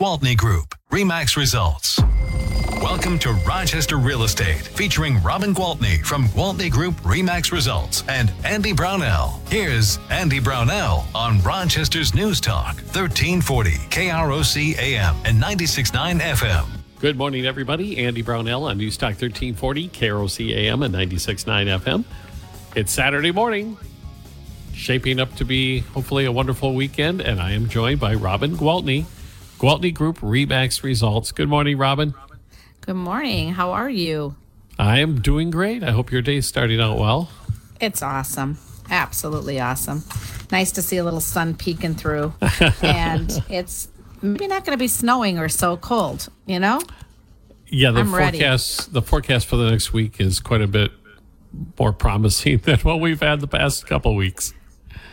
Gwaltney Group, REMAX Results. Welcome to Rochester Real Estate, featuring Robin Gwaltney from Gwaltney Group REMAX Results and Andy Brownell. Here's Andy Brownell on Rochester's News Talk, 1340 KROC AM and 96.9 FM. Good morning, everybody. Andy Brownell on News Talk 1340 KROC AM and 96.9 FM. It's Saturday morning, shaping up to be hopefully a wonderful weekend, and I am joined by Robin Gwaltney, Gwaltney Group Remax Results. Good morning, Robin. Good morning. How are you? I am doing great. I hope your day's starting out well. It's awesome. Absolutely awesome. Nice to see a little sun peeking through. and it's maybe not going to be snowing or so cold, you know? Yeah, the I'm ready. forecast the forecast for the next week is quite a bit more promising than what we've had the past couple weeks.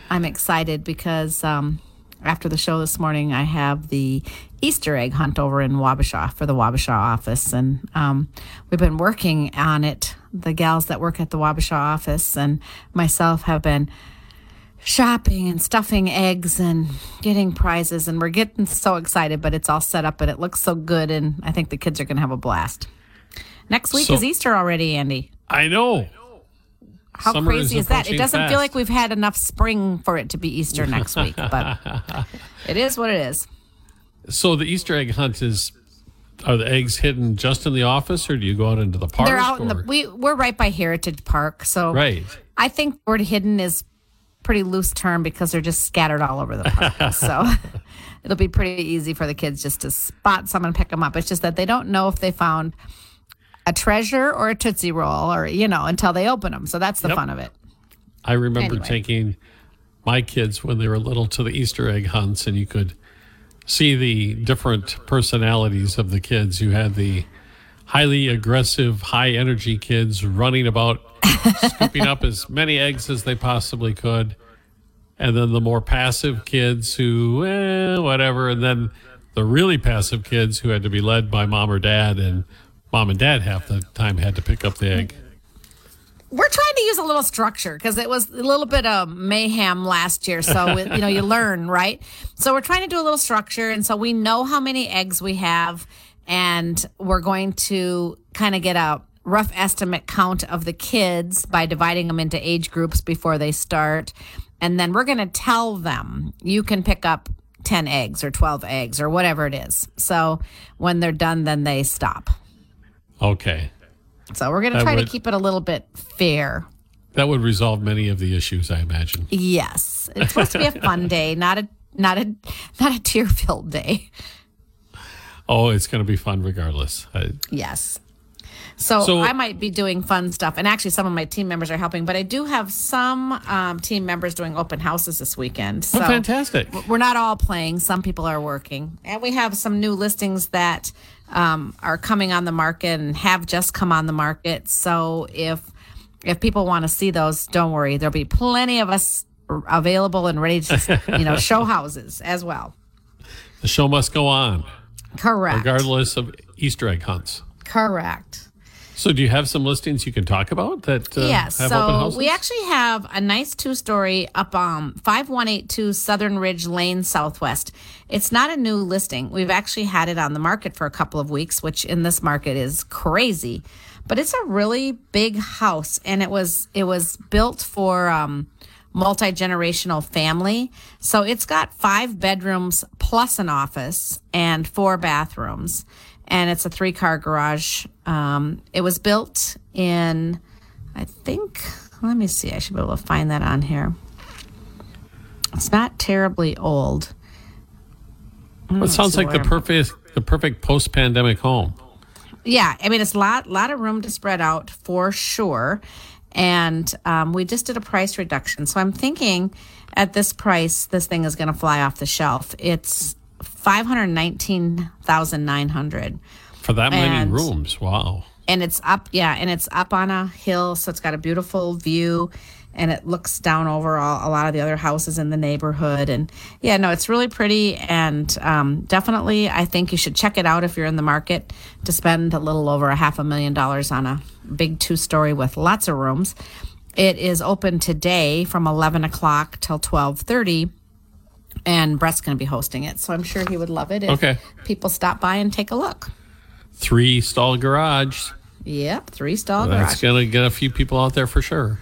I'm excited because um, after the show this morning, I have the Easter egg hunt over in Wabasha for the Wabasha office. And um, we've been working on it. The gals that work at the Wabasha office and myself have been shopping and stuffing eggs and getting prizes. And we're getting so excited, but it's all set up and it looks so good. And I think the kids are going to have a blast. Next week So- is Easter already, Andy. I know. How Summer crazy is is, that? It doesn't fast. feel like we've had enough spring for it to be Easter next week, but it is what it is. So the Easter egg hunt is are the eggs hidden just in the office or do you go out into the park? They're out in the we we're right by Heritage Park, so Right. I think word hidden is pretty loose term because they're just scattered all over the park. so it'll be pretty easy for the kids just to spot some and pick them up. It's just that they don't know if they found a treasure or a tootsie roll, or you know, until they open them. So that's the Yep. fun of it. I remember Anyway. taking my kids when they were little to the Easter egg hunts, and you could see the different personalities of the kids. You had the highly aggressive, high energy kids running about, scooping up as many eggs as they possibly could. And then the more passive kids who, eh, whatever. And then the really passive kids who had to be led by mom or dad, and mom and dad half the time had to pick up the egg. We're trying to use a little structure because it was a little bit of mayhem last year. So, it- you know, you learn, right? So, we're trying to do a little structure. And so we know how many eggs we have. And we're going to kind of get a rough estimate count of the kids by dividing them into age groups before they start. And then we're going to tell them you can pick up 10 eggs or 12 eggs or whatever it is. So, when they're done, then they stop. Okay. So, we're going to try would- to keep it a little bit fair. That would resolve many of the issues, I imagine. Yes, it's supposed to be a fun day, not a not a not a tear filled day. Oh, it's going to be fun regardless. I, Yes. So, So- I might be doing fun stuff, and actually, some of my team members are helping. But I do have some um, team members doing open houses this weekend. So oh, fantastic. we're not all playing. Some people are working, and we have some new listings that um, are coming on the market and have just come on the market. So if if people want to see those, don't worry. There'll be plenty of us available and ready to you know show houses as well. The show must go on, Correct. regardless of Easter egg hunts. Correct. So, do you have some listings you can talk about that uh, yes. have open So houses? we actually have a nice two story up um 5182 Southern Ridge Lane Southwest. It's not a new listing. We've actually had it on the market for a couple of weeks, which in this market is crazy. But it's a really big house and it was it was built for um multi-generational family. So it's got 5 bedrooms plus an office and 4 bathrooms and it's a three-car garage. Um it was built in I think, let me see, I should be able to find that on here. It's not terribly old. Well, it sounds like the perfect the perfect post pandemic home. Yeah, I mean, it's a lot, lot of room to spread out for sure. And um, we just did a price reduction. So I'm thinking at this price, this thing is going to fly off the shelf. It's 519900 For that many rooms. Wow. and it's up yeah and it's up on a hill so it's got a beautiful view and it looks down over all, a lot of the other houses in the neighborhood and yeah no it's really pretty and um, definitely i think you should check it out if you're in the market to spend a little over a half a million dollars on a big two story with lots of rooms it is open today from 11 o'clock till 12.30 and Brett's going to be hosting it. So I'm sure he would love it if Okay. people stop by and take a look. Three stall garage. Yep, three stall That's garage. going to get a few people out there for sure.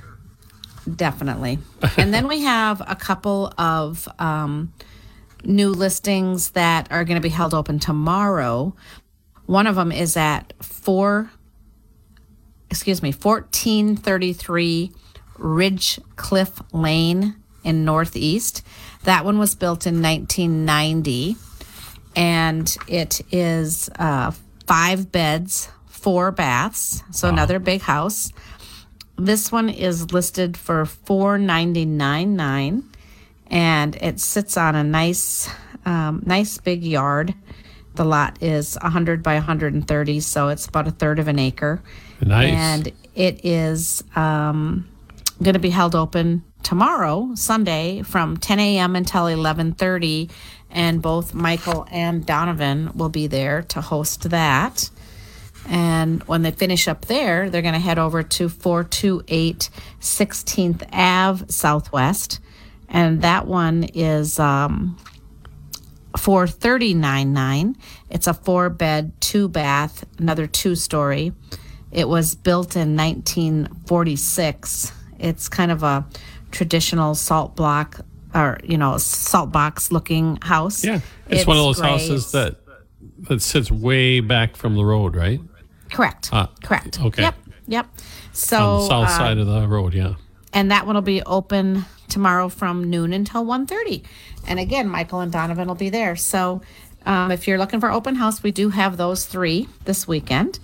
Definitely. and then we have a couple of um, new listings that are going to be held open tomorrow. One of them is at four, excuse me, 1433 Ridge Cliff Lane in Northeast. That one was built in 1990 and it is uh, five beds, four baths. So another big house. This one is listed for four ninety nine nine, and it sits on a nice, um, nice big yard. The lot is hundred by hundred and thirty, so it's about a third of an acre. Nice. And it is um, going to be held open tomorrow, Sunday, from 10 a.m. until 11:30, and both Michael and Donovan will be there to host that. And when they finish up there, they're going to head over to 428 16th Ave Southwest. And that one is um, 4399. It's a four bed, two bath, another two story. It was built in 1946. It's kind of a traditional salt block or, you know, salt box looking house. yeah. It's, one of those great. houses that that sits way back from the road, right? Correct. Ah, Correct. okay. Yep. Yep. So On the south uh, side of the road, yeah. and that one will be open tomorrow from noon until 1.30 and again michael and donovan will be there so um, if you're looking for open house we do have those three this weekend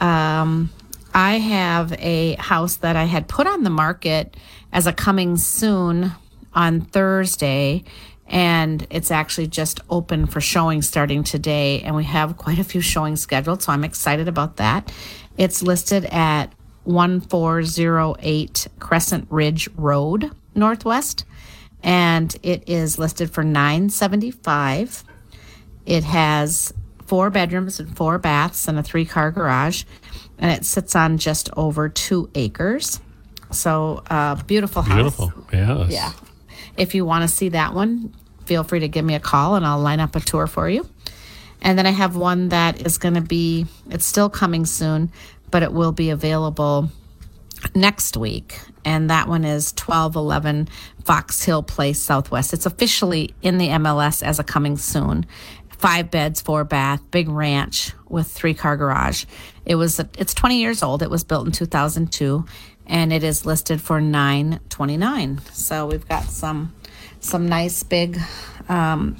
um, i have a house that i had put on the market as a coming soon on thursday and it's actually just open for showing starting today and we have quite a few showings scheduled so i'm excited about that it's listed at 1408 Crescent Ridge Road, Northwest, and it is listed for 975. It has four bedrooms and four baths and a three-car garage, and it sits on just over two acres. So, uh, beautiful house. Beautiful. Yes. Yeah. If you want to see that one, feel free to give me a call and I'll line up a tour for you. And then I have one that is going to be, it's still coming soon, but it will be available next week. And that one is 1211 Fox Hill Place Southwest. It's officially in the MLS as a coming soon. Five beds, four bath, big ranch with three car garage. It was it's 20 years old. It was built in 2002 and it is listed for 929. So we've got some some nice big um,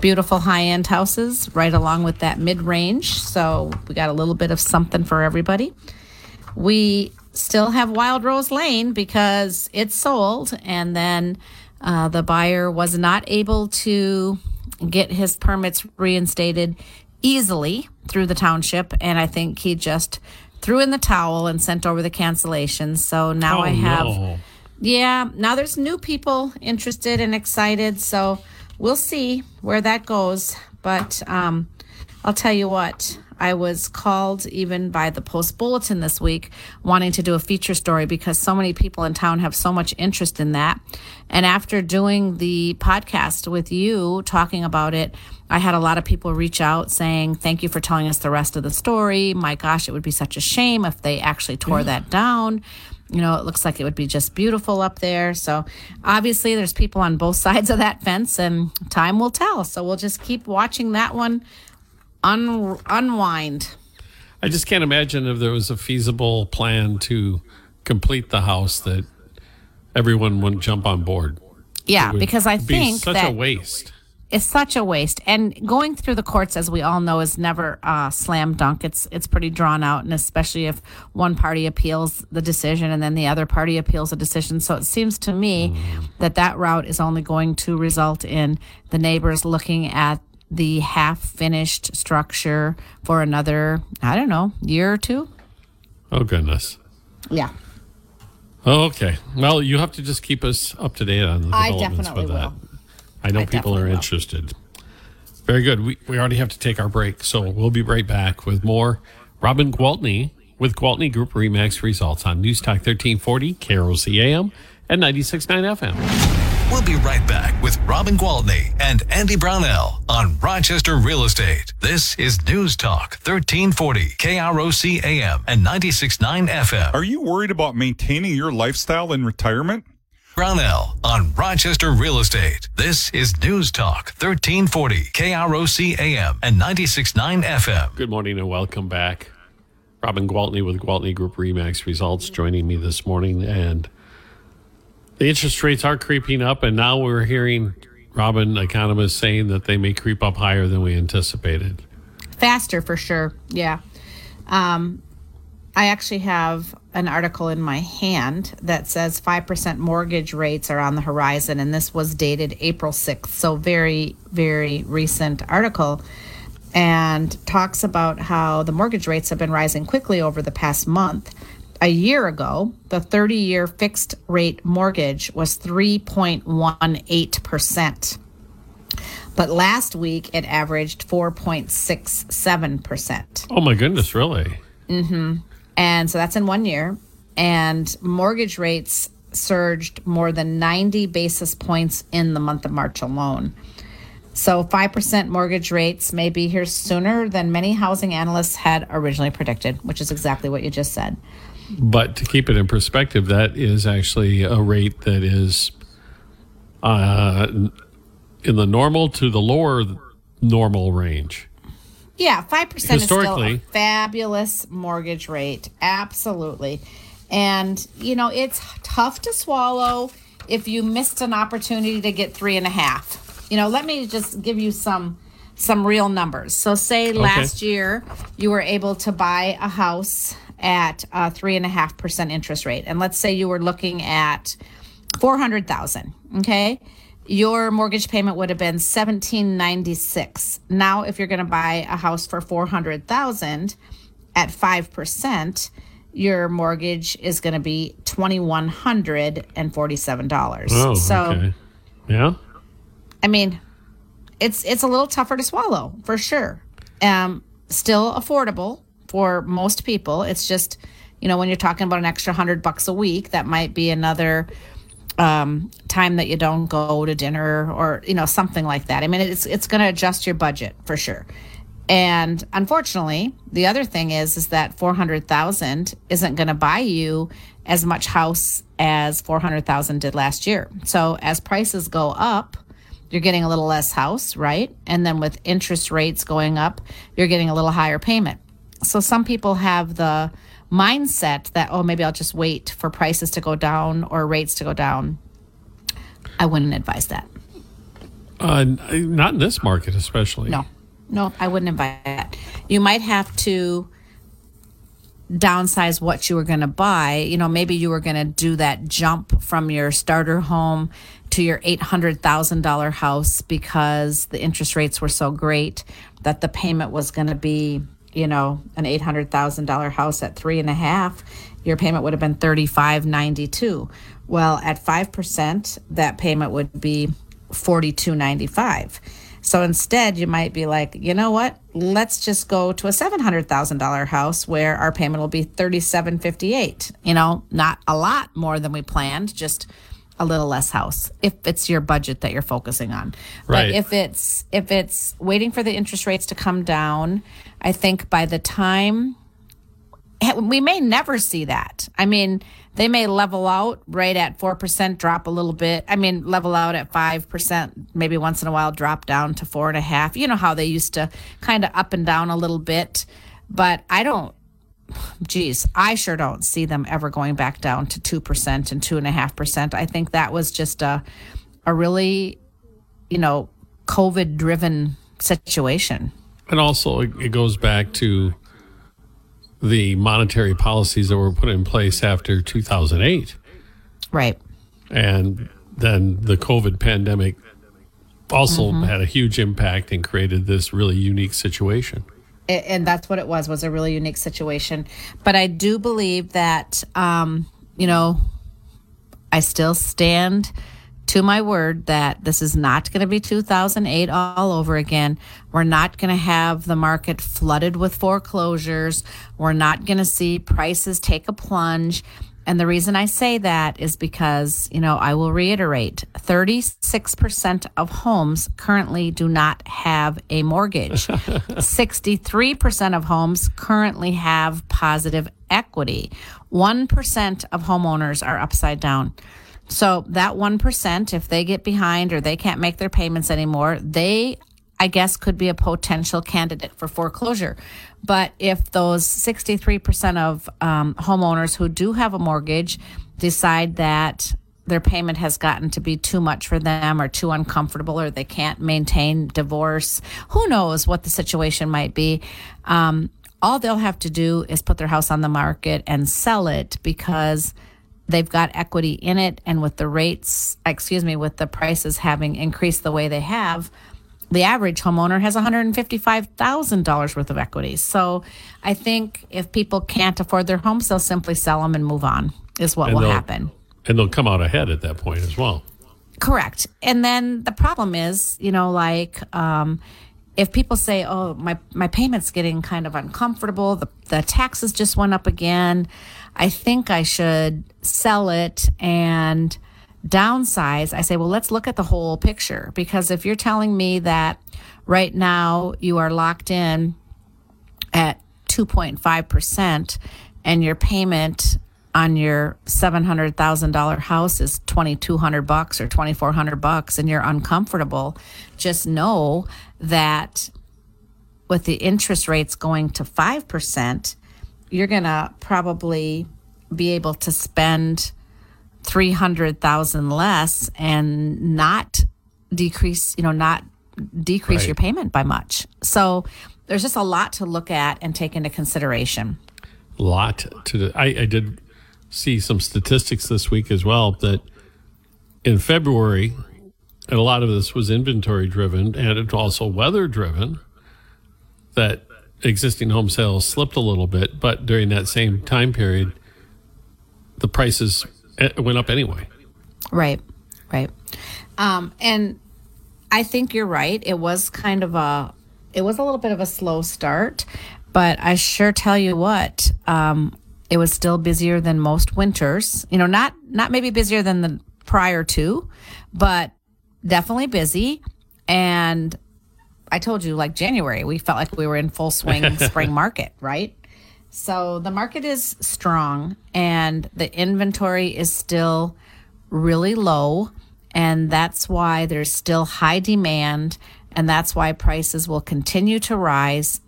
beautiful high-end houses right along with that mid-range so we got a little bit of something for everybody we still have wild rose lane because it's sold and then uh, the buyer was not able to get his permits reinstated easily through the township and i think he just threw in the towel and sent over the cancellation so now Oh, i have no. yeah, now there's new people interested and excited, so we'll see where that goes. But um, I'll tell you what, I was called even by the Post Bulletin this week wanting to do a feature story because so many people in town have so much interest in that. And after doing the podcast with you talking about it, I had a lot of people reach out saying, Thank you for telling us the rest of the story. My gosh, it would be such a shame if they actually tore that down you know it looks like it would be just beautiful up there so obviously there's people on both sides of that fence and time will tell so we'll just keep watching that one un- unwind I just can't imagine if there was a feasible plan to complete the house that everyone wouldn't jump on board. yeah would because i be think such that a waste. It's such a waste and going through the courts as we all know is never a slam dunk it's it's pretty drawn out and especially if one party appeals the decision and then the other party appeals the decision so it seems to me that that route is only going to result in the neighbors looking at the half finished structure for another i don't know year or two Oh goodness. yeah oh, Okay. Well, you have to just keep us up to date on the I developments definitely with that. will. I know I people are will. interested. Very good. We, we already have to take our break, so we'll be right back with more Robin Gwaltney with Gwaltney Group Remax results on News Talk 1340, KROC AM, and 96.9 FM. We'll be right back with Robin Gwaltney and Andy Brownell on Rochester Real Estate. This is News Talk 1340 KROC AM and 96.9 FM. Are you worried about maintaining your lifestyle in retirement? Brownell on Rochester Real Estate. This is News Talk 1340 KROC AM and 96.9 FM. Good morning and welcome back. Robin Gwaltney with Gwaltney Group Remax Results joining me this morning. And the interest rates are creeping up, and now we're hearing Robin, economists, saying that they may creep up higher than we anticipated. Faster for sure. Yeah. Um, I actually have an article in my hand that says 5% mortgage rates are on the horizon, and this was dated April 6th. So, very, very recent article. And talks about how the mortgage rates have been rising quickly over the past month. A year ago, the 30 year fixed rate mortgage was 3.18%. But last week, it averaged 4.67%. Oh, my goodness, really? Mm-hmm. And so that's in one year. And mortgage rates surged more than 90 basis points in the month of March alone. So 5% mortgage rates may be here sooner than many housing analysts had originally predicted, which is exactly what you just said. But to keep it in perspective, that is actually a rate that is uh, in the normal to the lower normal range. Yeah, 5% is still a fabulous mortgage rate. Absolutely. And, you know, it's tough to swallow if you missed an opportunity to get three and a half. You know, let me just give you some some real numbers. So say last year you were able to buy a house at a three and a half percent interest rate. And let's say you were looking at four hundred thousand. Okay. Your mortgage payment would have been seventeen ninety six. Now, if you're going to buy a house for four hundred thousand at five percent, your mortgage is going to be twenty one hundred and forty seven dollars. Oh, so, okay. Yeah. I mean, it's it's a little tougher to swallow for sure. Um, still affordable for most people. It's just, you know, when you're talking about an extra hundred bucks a week, that might be another um, time that you don't go to dinner or you know something like that. I mean, it's it's going to adjust your budget for sure. And unfortunately, the other thing is is that 400,000 isn't going to buy you as much house as 400,000 did last year. So as prices go up, you're getting a little less house, right? And then with interest rates going up, you're getting a little higher payment. So some people have the mindset that oh maybe I'll just wait for prices to go down or rates to go down. I wouldn't advise that. Uh, not in this market, especially. No, no, I wouldn't advise that. You might have to downsize what you were going to buy. You know, maybe you were going to do that jump from your starter home to your $800,000 house because the interest rates were so great that the payment was going to be, you know, an $800,000 house at three and a half. Your payment would have been thirty-five ninety-two. Well, at five percent, that payment would be forty-two ninety-five. So instead, you might be like, you know what? Let's just go to a seven hundred thousand dollar house where our payment will be thirty seven fifty eight. You know, not a lot more than we planned, just a little less house if it's your budget that you're focusing on. Right. But if it's if it's waiting for the interest rates to come down, I think by the time we may never see that. I mean, they may level out right at 4%, drop a little bit. I mean, level out at 5%, maybe once in a while drop down to four and a half. You know how they used to kind of up and down a little bit. But I don't, geez, I sure don't see them ever going back down to 2% and 2.5%. I think that was just a, a really, you know, COVID driven situation. And also, it it goes back to the monetary policies that were put in place after 2008. Right. And then the COVID pandemic also mm-hmm. had a huge impact and created this really unique situation. And that's what it was was a really unique situation. But i do believe that um you know i still stand to my word that this is not going to be 2008 all over again. We're not going to have the market flooded with foreclosures. We're not going to see prices take a plunge And the reason I say that is because, you know, I will reiterate 36% of homes currently do not have a mortgage. 63% of homes currently have positive equity. 1% of homeowners are upside down. So that 1%, if they get behind or they can't make their payments anymore, they, I guess, could be a potential candidate for foreclosure. But if those 63% of um, homeowners who do have a mortgage decide that their payment has gotten to be too much for them or too uncomfortable or they can't maintain divorce, who knows what the situation might be. Um, all they'll have to do is put their house on the market and sell it because they've got equity in it. And with the rates, excuse me, with the prices having increased the way they have, the average homeowner has $155,000 worth of equity. So I think if people can't afford their homes, they'll simply sell them and move on, is what And will happen. And they'll come out ahead at that point as well. Correct. And then the problem is, you know, like um, if people say, "Oh, my my payment's getting kind of uncomfortable. The the taxes just went up again. I think I should sell it and downsize." I say, "Well, let's look at the whole picture because if you're telling me that right now you are locked in at 2.5% and your payment on your $700,000 house is 2200 bucks or 2400 bucks and you're uncomfortable just know that with the interest rates going to 5% you're going to probably be able to spend 300,000 less and not decrease you know not decrease Right. your payment by much so there's just a lot to look at and take into consideration A lot to do. I, I did see some statistics this week as well that in February, and a lot of this was inventory driven and it also weather driven, that existing home sales slipped a little bit, but during that same time period, the prices eh, went up anyway. Right, right. Um, and I think you're right. It was kind of a, it was a little bit of a slow start, but I sure tell you what, um, it was still busier than most winters. You know, not not maybe busier than the prior two, but definitely busy. And I told you, like January, we felt like we were in full swing spring market, right? So the market is strong and the inventory is still really low. And that's why there's still high demand. And that's why prices will continue to rise.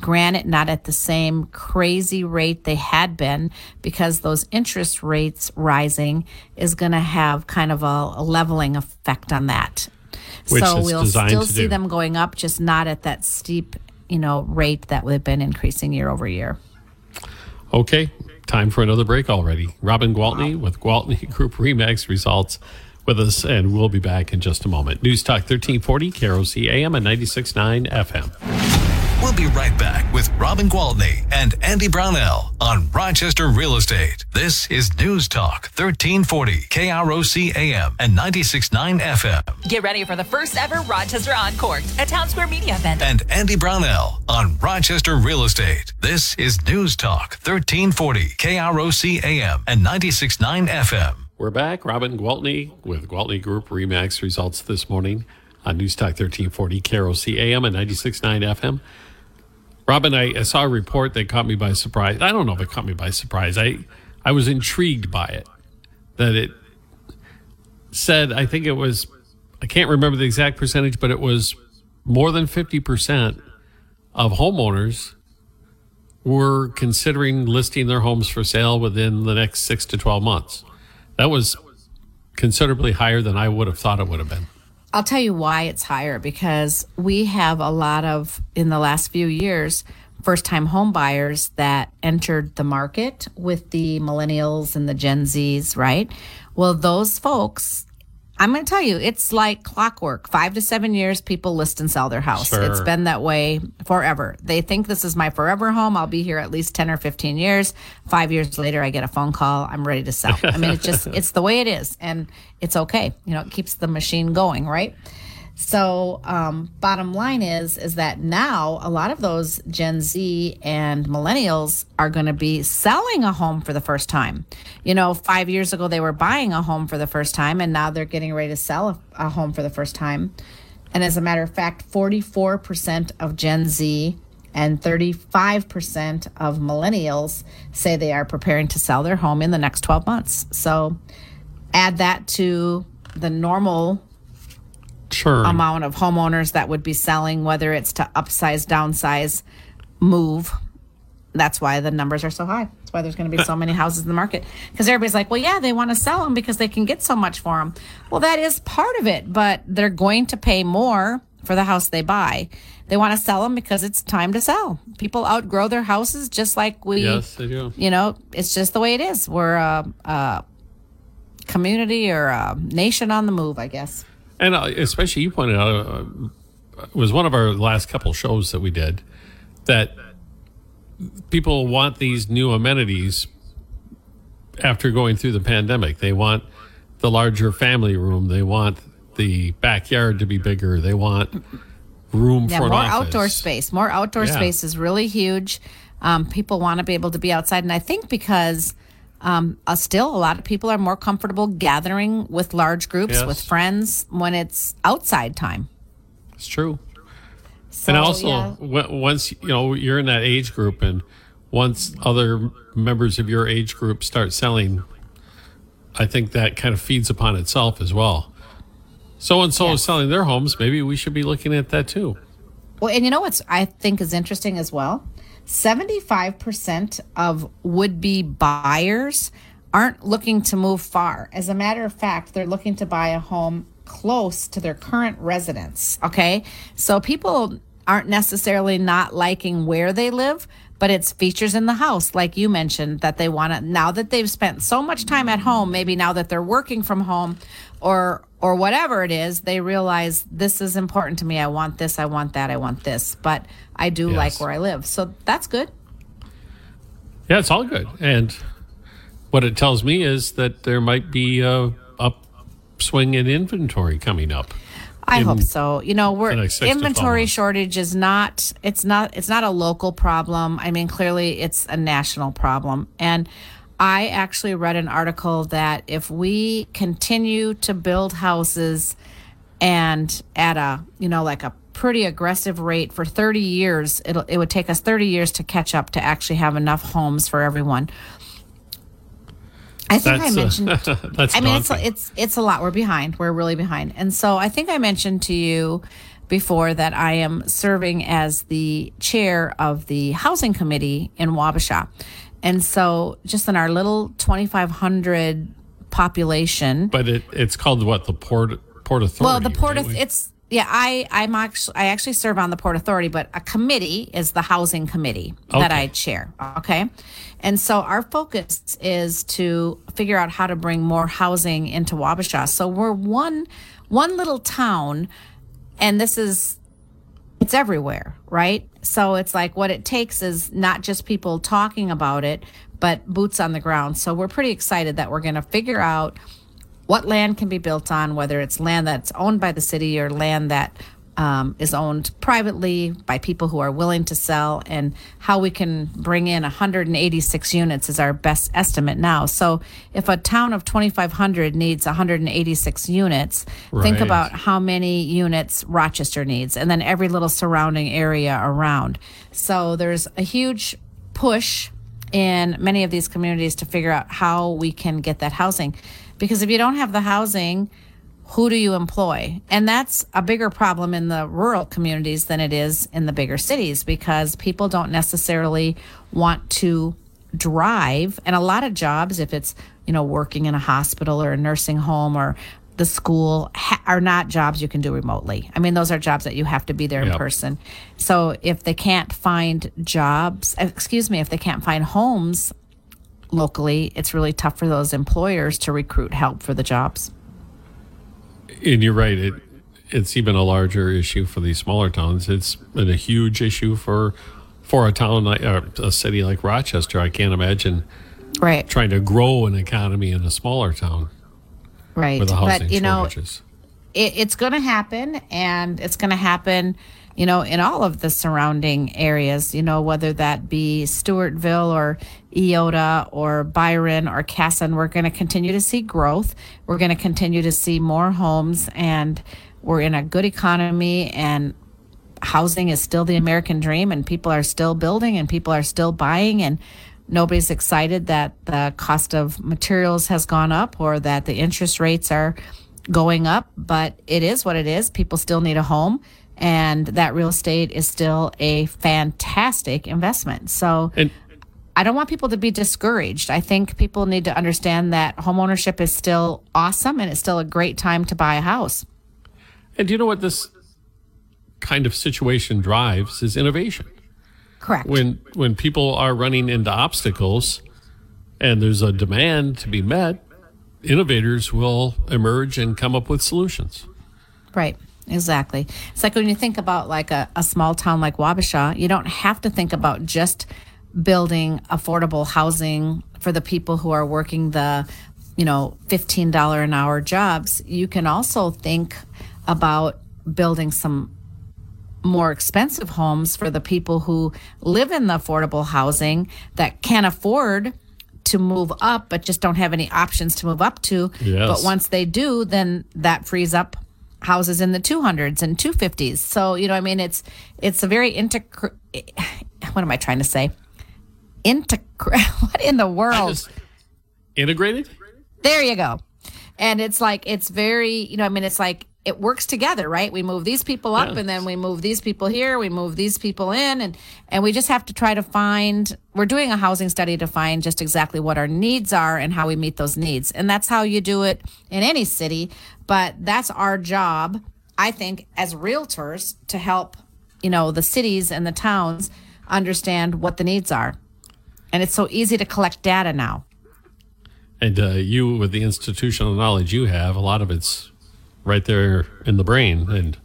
Granted, not at the same crazy rate they had been, because those interest rates rising is going to have kind of a, a leveling effect on that. Which so we'll still see do. them going up, just not at that steep, you know, rate that would have been increasing year over year. Okay, time for another break already. Robin Gwaltney with Gwaltney Group Remax results with us, and we'll be back in just a moment. News Talk 1340, KROC AM and 96.9 FM. We'll be right back with Robin Gwaltney and Andy Brownell on Rochester Real Estate. This is News Talk 1340 KROC AM and 96.9 FM. Get ready for the first ever Rochester Encore, a Town Square Media event. And Andy Brownell on Rochester Real Estate. This is News Talk 1340 KROC AM and 96.9 FM. We're back. Robin Gwaltney with Gwaltney Group Remax results this morning on News Talk 1340, KROC AM and 96.9 FM. Robin, I, saw a report that caught me by surprise. I don't know if it caught me by surprise. I, I was intrigued by it. That it said, I think it was, I can't remember the exact percentage, but it was more than 50% of homeowners were considering listing their homes for sale within the next six to 12 months. That was considerably higher than I would have thought it would have been. I'll tell you why it's higher because we have a lot of, in the last few years, first time home buyers that entered the market with the millennials and the Gen Zs, right? Well, those folks, I'm going to tell you, it's like clockwork. Five to seven years, people list and sell their house. Sure. It's been that way forever. They think this is my forever home. I'll be here at least 10 or 15 years. Five years later, I get a phone call. I'm ready to sell. I mean, it's just, it's the way it is. And it's okay. You know, it keeps the machine going, right? So, um, bottom line is is that now a lot of those Gen Z and millennials are going to be selling a home for the first time. You know, five years ago they were buying a home for the first time, and now they're getting ready to sell a, a home for the first time. And as a matter of fact, forty four percent of Gen Z and 35% of millennials say they are preparing to sell their home in the next 12 months. So add that to the normal Sure. amount of homeowners that would be selling, whether it's to upsize, downsize, move. That's why the numbers are so high. That's why there's going to be so many houses in the market. Because everybody's like, well, yeah, they want to sell them because they can get so much for them. Well, that is part of it, but they're going to pay more for the house they buy. They want to sell them because it's time to sell. People outgrow their houses just like we, yes, they do. you know, it's just the way it is. We're a, a community or a nation on the move, I guess. And uh, especially you pointed out, uh, it was one of our last couple shows that we did that people want these new amenities after going through the pandemic. They want the larger family room. They want the backyard to be bigger. They want room Yeah, for an more outdoor space. More outdoor Yeah. space is really huge. Um, people want to be able to be outside, and I think because um, uh, still a lot of people are more comfortable gathering with large groups Yes. with friends when it's outside time. It's true. So, and also, yeah. w- once you know you're in that age group, and once other members of your age group start selling, I think that kind of feeds upon itself as well. So and so is selling their homes. Maybe we should be looking at that too. Well, and you know what's I think is interesting as well? 75% of would be buyers aren't looking to move far. As a matter of fact, they're looking to buy a home close to their current residence. Okay. So people aren't necessarily not liking where they live, but it's features in the house, like you mentioned, that they want to now that they've spent so much time at home, maybe now that they're working from home or or whatever it is, they realize this is important to me. I want this, I want that, I want this. But I do Yes. like where I live. So that's good. Yeah, it's all good. And what it tells me is that there might be a upswing in inventory coming up. I in hope so. You know, we're the next six to 12 inventory shortage is not it's not it's not a local problem. I mean, clearly it's a national problem. And I actually read an article that if we continue to build houses and at a, you know, like a pretty aggressive rate for 30 years, it'll it would take us 30 years to catch up to actually have enough homes for everyone. I think I That's, uh, mentioned that's I mean, it's it's it's a lot. We're behind. We're really behind. And so I think I mentioned to you before that I am serving as the chair of the housing committee in Wabasha. And so just in our little 2500 population, but it, it's called what the port port authority. well, the port of it's yeah, I I'm actually I actually serve on the port authority, but a committee is the housing committee that I chair. Okay, and so our focus is to figure out how to bring more housing into Wabasha. So we're one one little town, and this is it's everywhere, right? So it's like what it takes is not just people talking about it, but boots on the ground. So we're pretty excited that we're going to figure out what land can be built on, whether it's land that's owned by the city or land that um, is owned privately by people who are willing to sell, and how we can bring in 186 units is our best estimate now. So, if a town of 2,500 needs 186 units, think about how many units Rochester needs, and then every little surrounding area around. So, there's a huge push in many of these communities to figure out how we can get that housing. Because if you don't have the housing, who do you employ? And that's a bigger problem in the rural communities than it is in the bigger cities because people don't necessarily want to drive. And a lot of jobs, if it's, you know, working in a hospital or a nursing home or the school, ha- are not jobs you can do remotely. I mean, those are jobs that you have to be there in person. So if they can't find jobs, uh, excuse me, if they can't find homes locally, it's really tough for those employers to recruit help for the jobs. And you're right. It it's even a larger issue for these smaller towns. It's been a huge issue for for a town like uh, a city like Rochester. I can't imagine Right. trying to grow an economy in a smaller town Right. with the housing But you know, it, it's going to happen, and it's going to happen, you know, in all of the surrounding areas. You know, whether that be Stewartville or Eyota or Byron or Kasson, we're going to continue to see growth. We're going to continue to see more homes, and we're in a good economy and housing is still the American dream and people are still building and people are still buying and nobody's excited that the cost of materials has gone up or that the interest rates are going up, but it is what it is. People still need a home and that real estate is still a fantastic investment. So And I don't want people to be discouraged. I think people need to understand that homeownership is still awesome and it's still a great time to buy a house. and do you know what this kind of situation drives is innovation. Correct. When when people are running into obstacles and there's a demand to be met, innovators will emerge and come up with solutions. Right. Exactly. It's like when you think about like a, a small town like Wabasha, you don't have to think about just building affordable housing for the people who are working the, you know, $15 an hour jobs. You can also think about building some more expensive homes for the people who live in the affordable housing that can't afford to move up but just don't have any options to move up to. Yes. But once they do, then that frees up houses in the 200s and 250s. So, you know, I mean it's it's a very integ what am I trying to say? Integ what in the world? Integrated? There you go. And it's like it's very, you know, I mean, it's like it works together, right? We move these people up, Yeah. and then we move these people here. We move these people in, and and we just have to try to find. We're doing a housing study to find just exactly what our needs are and how we meet those needs, and that's how you do it in any city. But that's our job, I think, as realtors to help, you know, the cities and the towns understand what the needs are, and it's so easy to collect data now. And uh, you, with the institutional knowledge you have, a lot of it's right there in the brain, and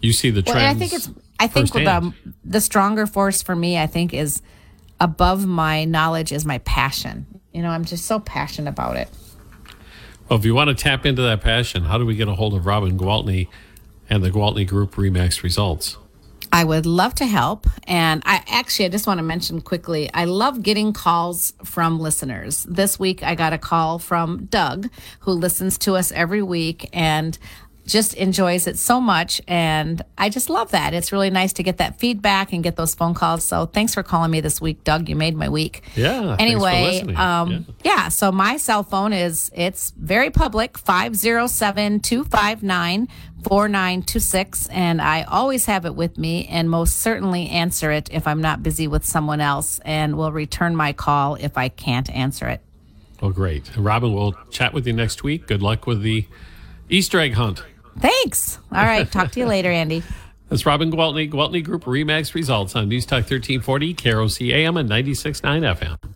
you see the Well, trends. and I think it's I think the the stronger force for me I think is above my knowledge is my passion. You know, I'm just so passionate about it. Well, if you want to tap into that passion, how do we get a hold of Robin Gwaltney and the Gwaltney Group Remax results? I would love to help. And I actually, I just want to mention quickly, I love getting calls from listeners. This week, I got a call from Doug, who listens to us every week and just enjoys it so much. And I just love that. It's really nice to get that feedback and get those phone calls. So thanks for calling me this week, Doug. You made my week. Yeah, Anyway, um, yeah. So my cell phone is it's very public 507 259 4926. And I always have it with me and most certainly answer it if I'm not busy with someone else and will return my call if I can't answer it. Well, great. Robin, we'll chat with you next week. Good luck with the Easter egg hunt. Thanks. All right. Talk to you later, Andy. That's Robin Gwaltney, Gwaltney Group Remax results on News Talk 1340, KROC AM and 96.9 FM.